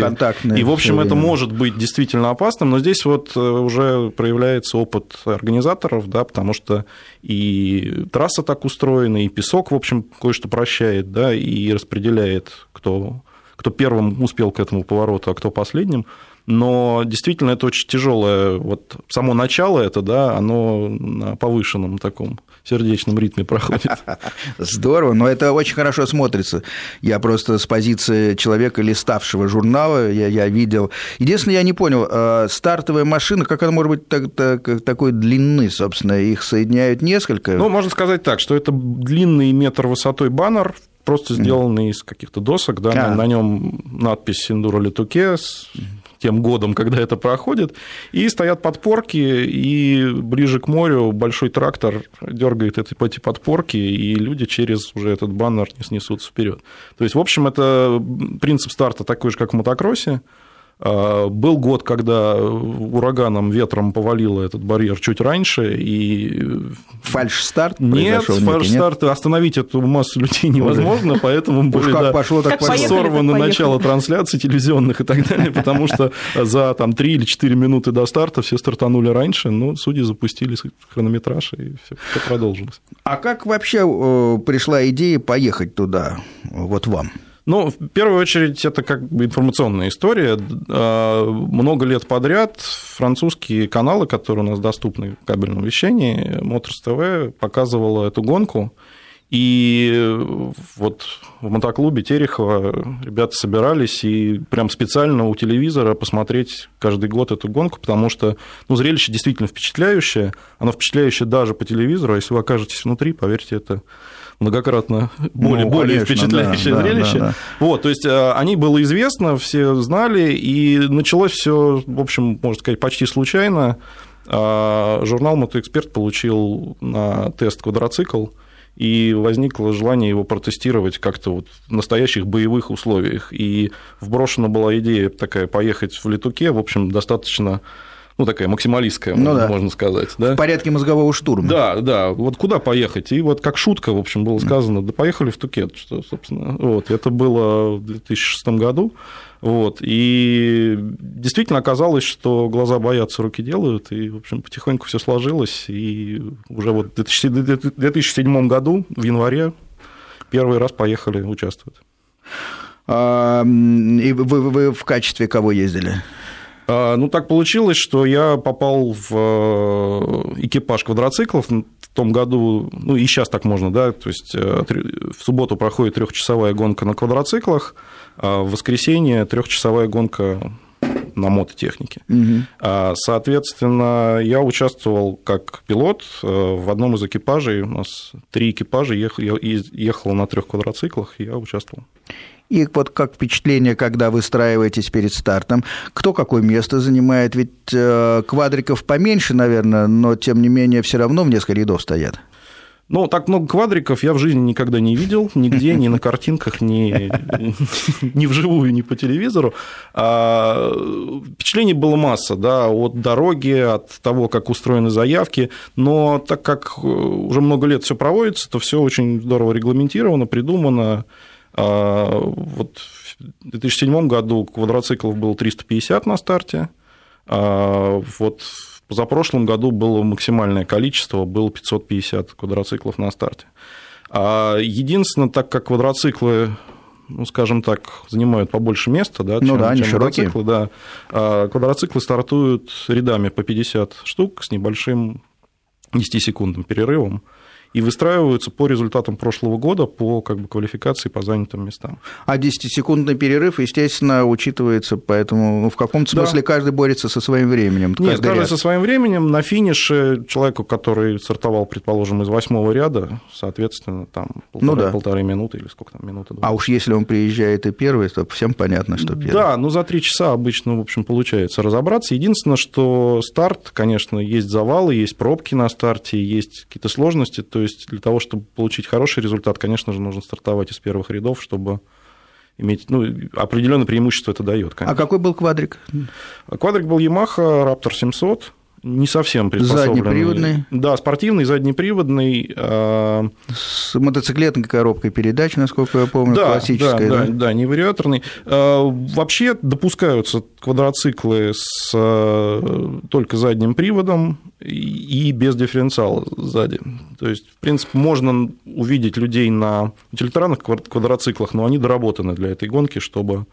И, в общем, это может быть действительно опасным, но здесь вот э, уже проявляется опыт организаторов, да, потому что и трасса так устроена, и песок, в общем, кое-что прощает, да, и распределяет, кто кто первым успел к этому повороту, а кто последним но действительно это очень тяжелое, вот само начало это, да, оно на повышенном таком сердечном ритме проходит. [LAUGHS] Здорово, но это очень хорошо смотрится. Я просто с позиции человека, листавшего журнала, я, я видел. Единственное, я не понял, а стартовая машина, как она может быть так, так, такой длины, собственно, их соединяют несколько? Ну, можно сказать так, что это длинный метр высотой баннер, просто сделанный из каких-то досок, да, а. на, на нем надпись «Индура Летуке» с тем годом, когда это проходит, и стоят подпорки, и ближе к морю большой трактор дергает эти, эти подпорки, и люди через уже этот баннер не снесутся вперед. То есть, в общем, это принцип старта такой же, как в мотокроссе, был год, когда ураганом, ветром повалило этот барьер чуть раньше, и... Фальш-старт Нет, фальш-старт, остановить эту массу людей невозможно, поэтому были как да, пошло, так сорвано начало трансляций телевизионных и так далее, потому что за там, 3 или 4 минуты до старта все стартанули раньше, но судьи запустили хронометраж, и все, все продолжилось. А как вообще э, пришла идея поехать туда, вот вам? Ну, в первую очередь, это как бы информационная история. А, много лет подряд французские каналы, которые у нас доступны в кабельном вещании, Motors TV показывала эту гонку. И вот в мотоклубе Терехова ребята собирались и прям специально у телевизора посмотреть каждый год эту гонку, потому что ну, зрелище действительно впечатляющее. Оно впечатляющее даже по телевизору, а если вы окажетесь внутри, поверьте, это многократно более, ну, более конечно, впечатляющее да, зрелище. Да, да, да. Вот, то есть э, о ней было известно, все знали, и началось все, в общем, можно сказать, почти случайно. А, журнал «Мотоэксперт» получил на тест квадроцикл, и возникло желание его протестировать как-то вот в настоящих боевых условиях. И вброшена была идея такая поехать в Летуке, в общем, достаточно ну, такая максималистская, ну, можно, да. можно сказать. Да? В порядке мозгового штурма. Да, да, вот куда поехать? И вот как шутка, в общем, было сказано, да поехали в Тукет, что, собственно, вот, это было в 2006 году, вот, и действительно оказалось, что глаза боятся, руки делают, и, в общем, потихоньку все сложилось, и уже вот в 2007 году, в январе, первый раз поехали участвовать. А, и вы, вы в качестве кого ездили? А, ну, так получилось, что я попал в э, экипаж квадроциклов в том году, ну, и сейчас так можно, да, то есть э, в субботу проходит трехчасовая гонка на квадроциклах, а в воскресенье трехчасовая гонка на мототехнике. Угу. Соответственно, я участвовал как пилот э, в одном из экипажей. У нас три экипажа ехало на трех квадроциклах, и я участвовал. И вот как впечатление, когда выстраиваетесь перед стартом, кто какое место занимает, ведь э, квадриков поменьше, наверное, но тем не менее все равно в несколько рядов стоят. Ну, так много квадриков я в жизни никогда не видел, нигде, ни на картинках, ни, ни вживую, ни по телевизору. А, впечатлений было масса, да, от дороги, от того, как устроены заявки, но так как уже много лет все проводится, то все очень здорово регламентировано, придумано. А, вот в 2007 году квадроциклов было 350 на старте, а вот в позапрошлом году было максимальное количество, было 550 квадроциклов на старте. А единственное, так как квадроциклы ну, скажем так, занимают побольше места, да, ну, чем, да, они чем квадроциклы, да. А квадроциклы стартуют рядами по 50 штук с небольшим 10-секундным перерывом и выстраиваются по результатам прошлого года по как бы, квалификации по занятым местам. А 10-секундный перерыв, естественно, учитывается, поэтому ну, в каком-то смысле да. каждый борется со своим временем. Нет, каждый, каждый со своим временем. На финише человеку, который стартовал, предположим, из восьмого ряда, соответственно, там полторы, ну, да. полторы минуты или сколько там, минуты. А уж если он приезжает и первый, то всем понятно, что первый. Да, ну за три часа обычно, в общем, получается разобраться. Единственное, что старт, конечно, есть завалы, есть пробки на старте, есть какие-то сложности, то есть для того, чтобы получить хороший результат, конечно же, нужно стартовать из первых рядов, чтобы иметь, ну, определенное преимущество это дает. А какой был квадрик? Квадрик был Yamaha Raptor 700, не совсем приспособленный. Заднеприводный? Да, спортивный, заднеприводный. А, С мотоциклетной коробкой передач, насколько я помню, да, классическая. Да, да, да, не вариаторный. А, вообще допускаются квадроциклы с а, только задним приводом и без дифференциала сзади. То есть, в принципе, можно увидеть людей на утилитарных квадроциклах, но они доработаны для этой гонки, чтобы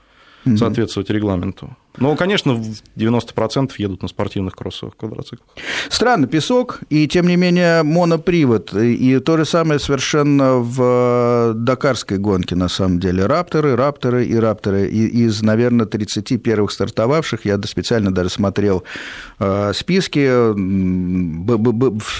соответствовать регламенту. Но, конечно, 90% едут на спортивных кроссовых квадроциклах. Странно, песок, и тем не менее монопривод. И то же самое совершенно в дакарской гонке, на самом деле. Рапторы, рапторы и рапторы. И из, наверное, 30 первых стартовавших, я специально даже смотрел э, списки,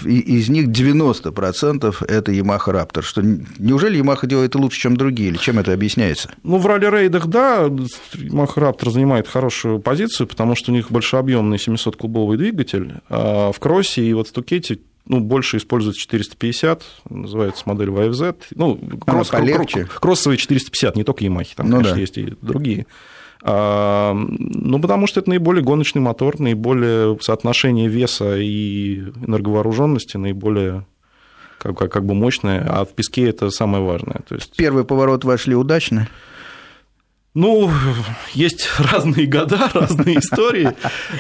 из них 90% это Yamaha Raptor. Что, неужели Yamaha делает это лучше, чем другие, или чем это объясняется? Ну, в ралли-рейдах, да, Yamaha Raptor занимает хорошую хорошую позицию, потому что у них большеобъемный 700-кубовый двигатель, а в кроссе и вот в Тукете ну, больше используют 450, называется модель YFZ. Ну, кросс, полегче. кроссовые 450, не только Yamaha, там, ну, конечно, да. есть и другие. А, ну, потому что это наиболее гоночный мотор, наиболее соотношение веса и энерговооруженности, наиболее как, как, как бы мощное, а в песке это самое важное. То есть... Первый поворот вошли удачно? Ну, есть разные года, [LAUGHS] разные истории.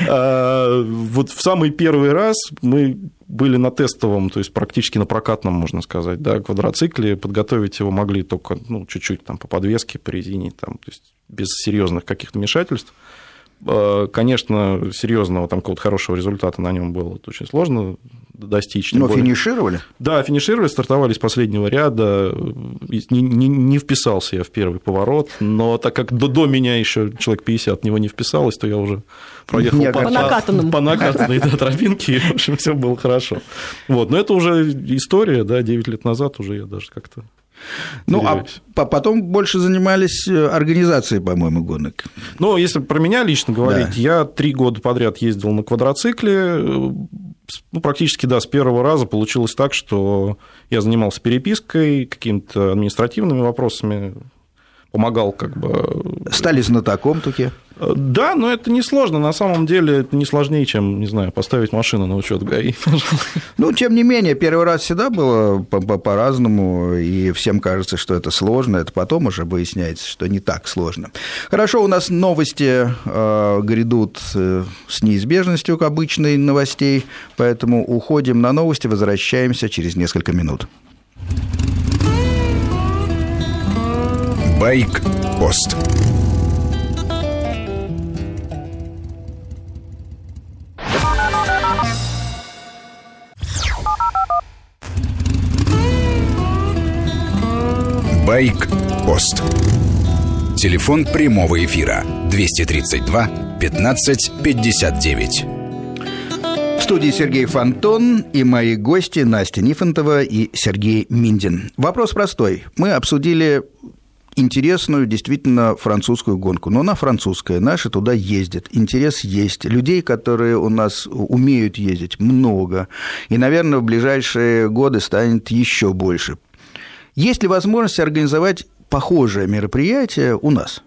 А, вот в самый первый раз мы были на тестовом, то есть практически на прокатном, можно сказать, да, квадроцикле. Подготовить его могли только ну, чуть-чуть там, по подвеске, по резине, там, то есть без серьезных каких-то вмешательств. А, конечно, серьезного там какого-то хорошего результата на нем было очень сложно достичь. Но более. финишировали? Да, финишировали, стартовали с последнего ряда. Не, не, не вписался я в первый поворот, но так как до, до меня еще человек 50 в него не вписалось, то я уже проехал по, по накатанному. По накатанной да, тропинке, и, в общем, все было хорошо. Вот, но это уже история, да, 9 лет назад уже я даже как-то ну, а потом больше занимались э, организацией, по-моему, гонок. Ну, если про меня лично говорить, да. я три года подряд ездил на квадроцикле. Ну, практически, да, с первого раза получилось так, что я занимался перепиской, какими-то административными вопросами, помогал как бы... Стали знатоком таки? Да, но это несложно. На самом деле это не сложнее, чем, не знаю, поставить машину на учет ГАИ. [LAUGHS] Ну, тем не менее, первый раз всегда было по-разному, и всем кажется, что это сложно. Это потом уже выясняется, что не так сложно. Хорошо, у нас новости э, грядут э, с неизбежностью к обычной новостей, поэтому уходим на новости, возвращаемся через несколько минут. Байк-пост. Байк-пост. Телефон прямого эфира 232 15 59. В студии Сергей Фонтон и мои гости Настя Нифонтова и Сергей Миндин. Вопрос простой. Мы обсудили интересную, действительно, французскую гонку. Но она французская, наши туда ездят. Интерес есть. Людей, которые у нас умеют ездить, много. И, наверное, в ближайшие годы станет еще больше. Есть ли возможность организовать похожее мероприятие у нас?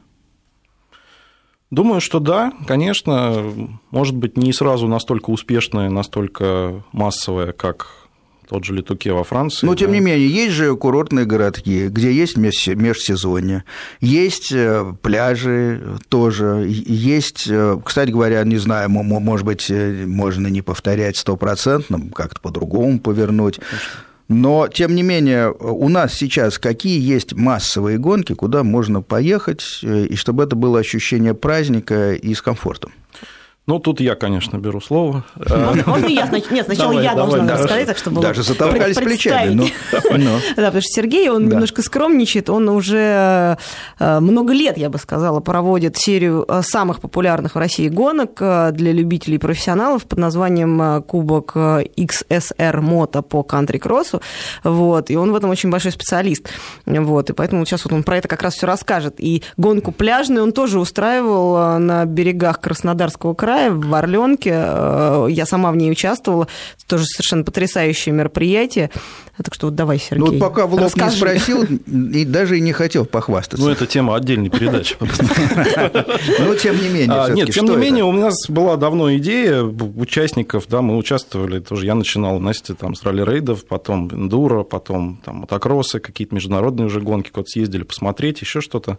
Думаю, что да, конечно. Может быть, не сразу настолько успешное, настолько массовое, как тот же Летуке во Франции. Но, тем да. не менее, есть же курортные городки, где есть межсезонье, есть э, пляжи тоже, есть, э, кстати говоря, не знаю, может быть, э, можно не повторять стопроцентно, как-то по-другому повернуть. Конечно. Но, тем не менее, у нас сейчас какие есть массовые гонки, куда можно поехать, э, и чтобы это было ощущение праздника и с комфортом? Ну, тут я, конечно, беру слово. Можно я? Нет, сначала давай, я давай, должна давай, рассказать, так чтобы Даже затолкались плечами. Ну, ну. [LAUGHS] Да, потому что Сергей, он да. немножко скромничает, он уже э, много лет, я бы сказала, проводит серию э, самых популярных в России гонок э, для любителей и профессионалов под названием Кубок XSR Мото по кантри-кроссу, вот, и он в этом очень большой специалист, вот, и поэтому сейчас вот он про это как раз все расскажет. И гонку пляжную он тоже устраивал на берегах Краснодарского края, крае, в Орленке. Я сама в ней участвовала. Тоже совершенно потрясающее мероприятие. Так что вот давай, Сергей, Ну, вот пока в лоб расскажи. не спросил, и даже и не хотел похвастаться. Ну, это тема отдельной передачи. [LAUGHS] Но, тем не менее, а, Нет, тем не менее, у нас была давно идея участников, да, мы участвовали тоже, я начинал, Настя, там, с ралли-рейдов, потом эндуро, потом там мотокроссы, какие-то международные уже гонки, куда съездили посмотреть, еще что-то.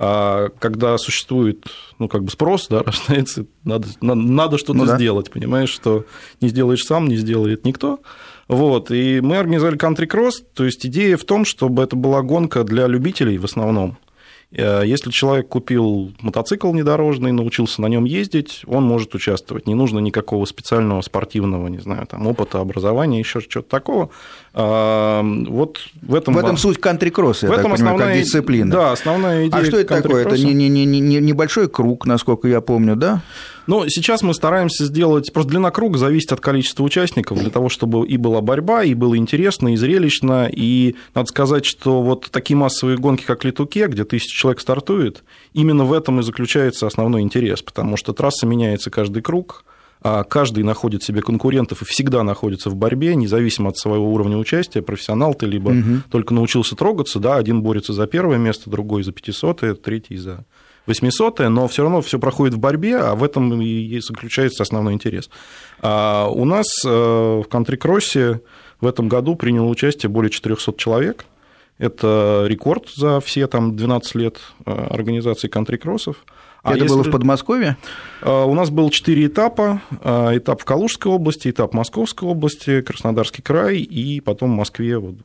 А когда существует, ну, как бы спрос, да, [LAUGHS] рождается, надо, надо, надо что-то ну, да. сделать, понимаешь, что не сделаешь сам, не сделает никто. Вот, и мы организовали Country Cross, то есть идея в том, чтобы это была гонка для любителей в основном. Э, если человек купил мотоцикл внедорожный, научился на нем ездить, он может участвовать. Не нужно никакого специального спортивного, не знаю, там, опыта, образования, еще что-то такого. А, вот в этом... В этом суть кантри-кросса, я в этом так понимаю, основная, как дисциплина. Да, основная идея А что это такое? Это не, не, не, не, небольшой круг, насколько я помню, да? Ну, сейчас мы стараемся сделать... Просто длина круга зависит от количества участников, для того, чтобы и была борьба, и было интересно, и зрелищно. И надо сказать, что вот такие массовые гонки, как Литуке, где тысяча человек стартует, именно в этом и заключается основной интерес, потому что трасса меняется каждый круг, а каждый находит себе конкурентов и всегда находится в борьбе, независимо от своего уровня участия, профессионал ты, либо угу. только научился трогаться, да, один борется за первое место, другой за 500, третий за 800 но все равно все проходит в борьбе, а в этом и заключается основной интерес. А у нас э, в кантри-кроссе в этом году приняло участие более 400 человек. Это рекорд за все там 12 лет э, организации кантри-кроссов. А Это если... было в Подмосковье? Э, у нас был четыре этапа. Этап в Калужской области, этап Московской области, Краснодарский край и потом в Москве, вот,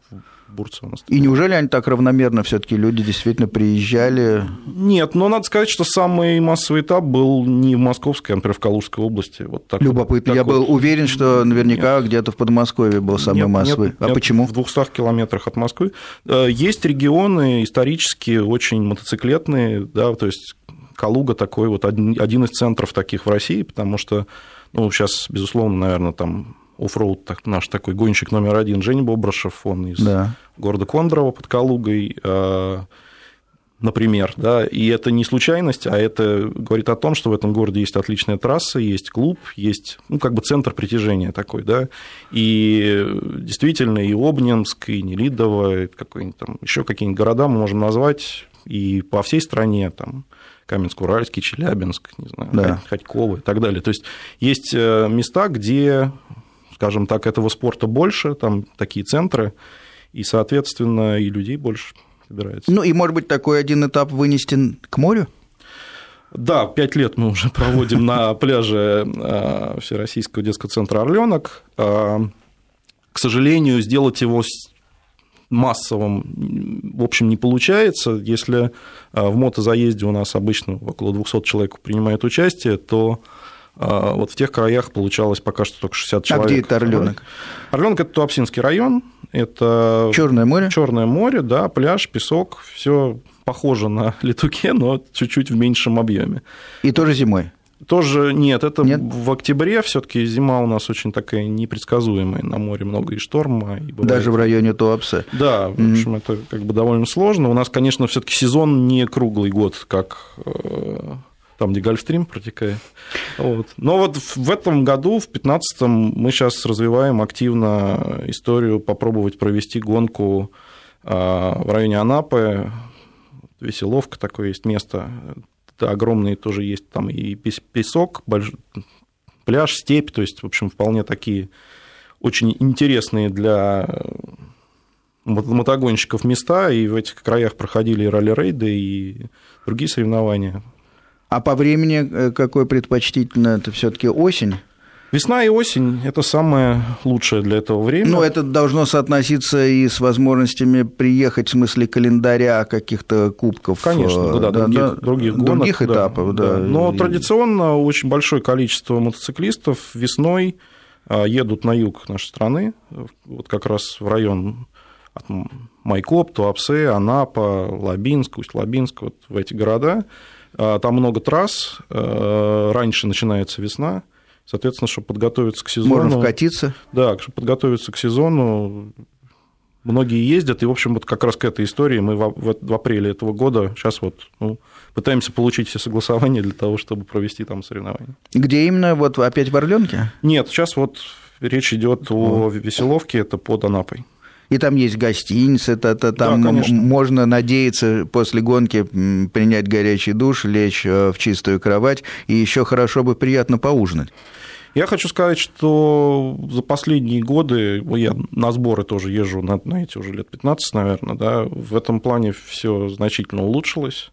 Бурцева И неужели они так равномерно все-таки люди действительно приезжали? Нет, но надо сказать, что самый массовый этап был не в Московской, а, например, в Калужской области. Вот так Любопытно. Вот, Я вот. был уверен, что наверняка нет. где-то в Подмосковье был самый нет, массовый. Нет, а нет, почему? В 200 километрах от Москвы. Э, есть регионы исторически очень мотоциклетные, да, то есть Калуга такой вот один из центров таких в России, потому что ну, сейчас, безусловно, наверное, там оффроуд так, наш такой гонщик номер один Женя Бобрышев, он из да. города Кондрово под Калугой, а, например, да, и это не случайность, а это говорит о том, что в этом городе есть отличная трасса, есть клуб, есть, ну, как бы центр притяжения такой, да, и действительно и Обнинск, и Нелидово, какой-нибудь там, еще какие-нибудь города мы можем назвать и по всей стране, там, Каменск-Уральский, Челябинск, не знаю, да. Ходьково и так далее. То есть есть э, места, где скажем так, этого спорта больше, там такие центры, и, соответственно, и людей больше собирается. Ну, и, может быть, такой один этап вынести к морю? Да, пять лет мы уже проводим на пляже а, Всероссийского детского центра «Орленок». А, к сожалению, сделать его массовым, в общем, не получается. Если а, в мотозаезде у нас обычно около 200 человек принимает участие, то вот в тех краях получалось пока что только 60 человек. А где это Орленок? Орленок это Туапсинский район, это Черное море. Черное море, да, пляж, песок, все похоже на [LAUGHS] Летуке, но чуть-чуть в меньшем объеме. И тоже зимой. Тоже нет, это нет? в октябре все-таки зима у нас очень такая непредсказуемая, на море много и шторма. И бывает... Даже в районе Туапсе. Да, в общем, mm-hmm. это как бы довольно сложно. У нас, конечно, все-таки сезон не круглый год, как э, там, где Гольфстрим протекает. Вот. Но вот в этом году, в 2015-м, мы сейчас развиваем активно историю попробовать провести гонку а, в районе Анапы. Веселовка такое есть место. Да, огромные тоже есть там и песок, больш... пляж, степь, то есть, в общем, вполне такие очень интересные для мотогонщиков места, и в этих краях проходили и ралли-рейды, и другие соревнования. А по времени э, какое предпочтительно? Это все-таки осень? Весна и осень – это самое лучшее для этого времени. Ну, это должно соотноситься и с возможностями приехать в смысле календаря каких-то кубков. Конечно, да, да, других, да, других гонок. Других этапов, да. да. Но и... традиционно очень большое количество мотоциклистов весной а, едут на юг нашей страны, вот как раз в район от Майкоп, Туапсе, Анапа, Лабинск, Усть-Лабинск, вот в эти города – там много трасс, э, раньше начинается весна, соответственно, чтобы подготовиться к сезону... Можно вкатиться? Да, чтобы подготовиться к сезону, многие ездят, и, в общем, вот как раз к этой истории мы в, в апреле этого года сейчас вот ну, пытаемся получить все согласования для того, чтобы провести там соревнования. Где именно? Вот опять в Орленке? Нет, сейчас вот речь идет о Веселовке, это под Анапой. И там есть гостиница, это, это там да, можно надеяться после гонки принять горячий душ, лечь э, в чистую кровать, и еще хорошо бы приятно поужинать. Я хочу сказать, что за последние годы, я на сборы тоже езжу, на, на эти уже лет 15, наверное, да, в этом плане все значительно улучшилось.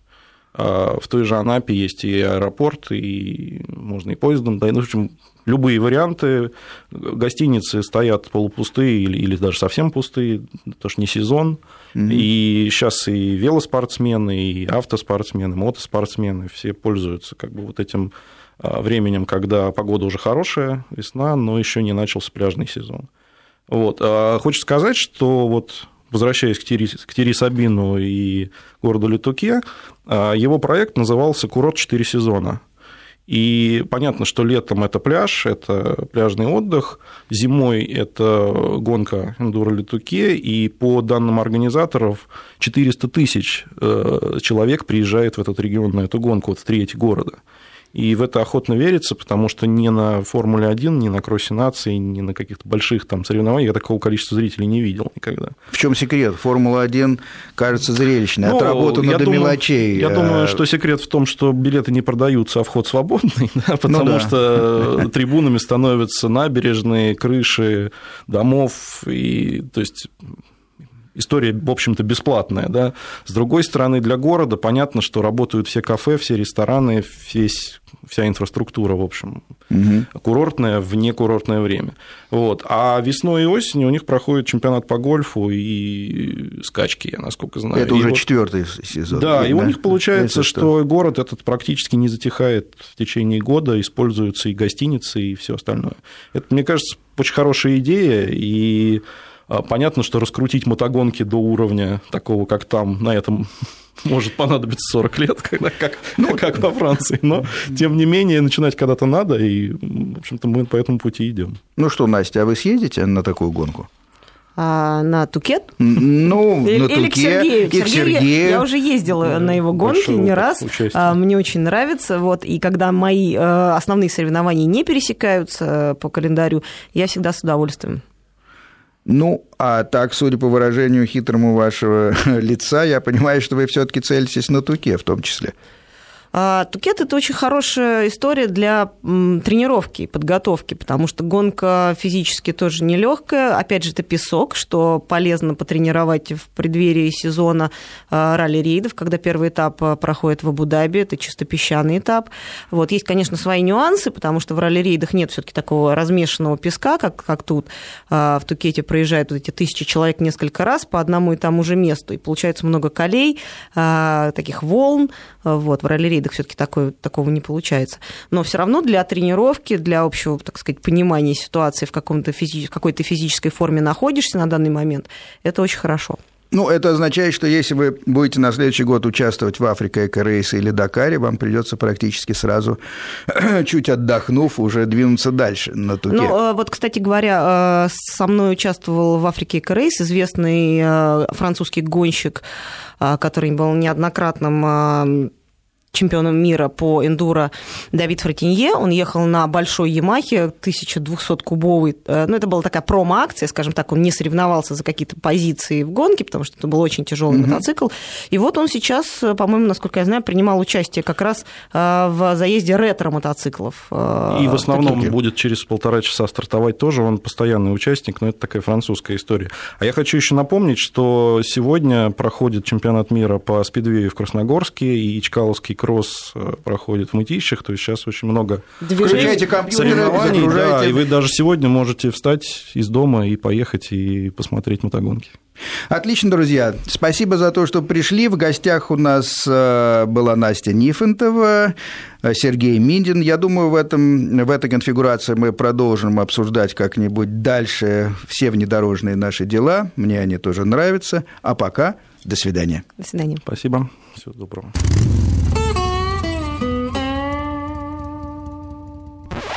А, в той же Анапе есть и аэропорт, и можно и поездом, да, ну, в общем, любые варианты. Гостиницы стоят полупустые или, или даже совсем пустые, это же не сезон. Mm-hmm. И сейчас и велоспортсмены, и автоспортсмены, мотоспортсмены все пользуются как бы вот этим а, временем, когда погода уже хорошая, весна, но еще не начался пляжный сезон. Вот. А хочется сказать, что вот возвращаясь к Тири, к Тири Сабину и городу Летуке, а, его проект назывался «Курорт 4 сезона». И понятно, что летом это пляж, это пляжный отдых, зимой это гонка эндуро Летуке, и по данным организаторов 400 тысяч э, человек приезжает в этот регион на эту гонку, вот в трети города. И в это охотно верится, потому что ни на Формуле-1, ни на Кроссе нации, ни на каких-то больших там соревнованиях я такого количества зрителей не видел никогда. В чем секрет? Формула-1 кажется зрелищной, ну, отработана до думаю, мелочей. Я думаю, что секрет в том, что билеты не продаются, а вход свободный, [LAUGHS] да, потому ну, да. что трибунами становятся набережные, крыши домов, и, то есть история, в общем-то, бесплатная. Да? С другой стороны, для города понятно, что работают все кафе, все рестораны, весь, вся инфраструктура, в общем, угу. курортная в некурортное время. Вот. А весной и осенью у них проходит чемпионат по гольфу и скачки, я насколько знаю. Это и уже вот... четвертый сезон. Да, и да? у них получается, что... что город этот практически не затихает в течение года, используются и гостиницы, и все остальное. Это, мне кажется, очень хорошая идея, и понятно, что раскрутить мотогонки до уровня такого, как там, на этом [LAUGHS] может понадобиться 40 лет, [LAUGHS] когда, как, ну, как во Франции. Но, тем не менее, начинать когда-то надо, и, в общем-то, мы по этому пути идем. Ну что, Настя, а вы съедете на такую гонку? А, на Тукет? Ну, [LAUGHS] или, на или Туке, к Сергею. К Сергею. Я уже ездила на его гонки не раз. Участие. А, мне очень нравится. Вот, и когда мои э, основные соревнования не пересекаются по календарю, я всегда с удовольствием. Ну, а так, судя по выражению хитрому вашего [LAUGHS] лица, я понимаю, что вы все-таки целитесь на туке в том числе. А, Тукет – это очень хорошая история для тренировки и подготовки, потому что гонка физически тоже нелегкая. Опять же, это песок, что полезно потренировать в преддверии сезона а, ралли-рейдов, когда первый этап а, проходит в Абу-Даби, это чисто песчаный этап. Вот. Есть, конечно, свои нюансы, потому что в ралли-рейдах нет все таки такого размешанного песка, как, как тут. В Тукете проезжают вот эти тысячи человек несколько раз по одному и тому же месту, и получается много колей, таких волн. Вот. В ралли рейдах все-таки такого не получается. Но все равно для тренировки, для общего, так сказать, понимания ситуации, в, каком-то физи- в какой-то физической форме находишься на данный момент, это очень хорошо. Ну, это означает, что если вы будете на следующий год участвовать в Африке Эко-рейсе или Дакаре, вам придется практически сразу, [CLEARS THROAT] чуть отдохнув, уже двинуться дальше на туке. Ну, э, вот, кстати говоря, э, со мной участвовал в Африке Эко-рейс известный э, французский гонщик, который был неоднократным чемпионом мира по эндуро Давид Фратинье. Он ехал на большой Ямахе 1200-кубовый. Э, ну, это была такая промо-акция, скажем так. Он не соревновался за какие-то позиции в гонке, потому что это был очень тяжелый mm-hmm. мотоцикл. И вот он сейчас, по-моему, насколько я знаю, принимал участие как раз э, в заезде ретро-мотоциклов. Э, И в основном такие. будет через полтора часа стартовать тоже. Он постоянный участник, но это такая французская история. А я хочу еще напомнить, что сегодня проходит чемпионат мира по спидвею в Красногорске и Чкаловский кросс э, проходит в Мытищах, то есть сейчас очень много Включайте соревнований, да, и вы даже сегодня можете встать из дома и поехать и посмотреть мотогонки. Отлично, друзья. Спасибо за то, что пришли. В гостях у нас э, была Настя Нифонтова, э, Сергей Миндин. Я думаю, в, этом, в этой конфигурации мы продолжим обсуждать как-нибудь дальше все внедорожные наши дела. Мне они тоже нравятся. А пока до свидания. До свидания. Спасибо. Всего доброго.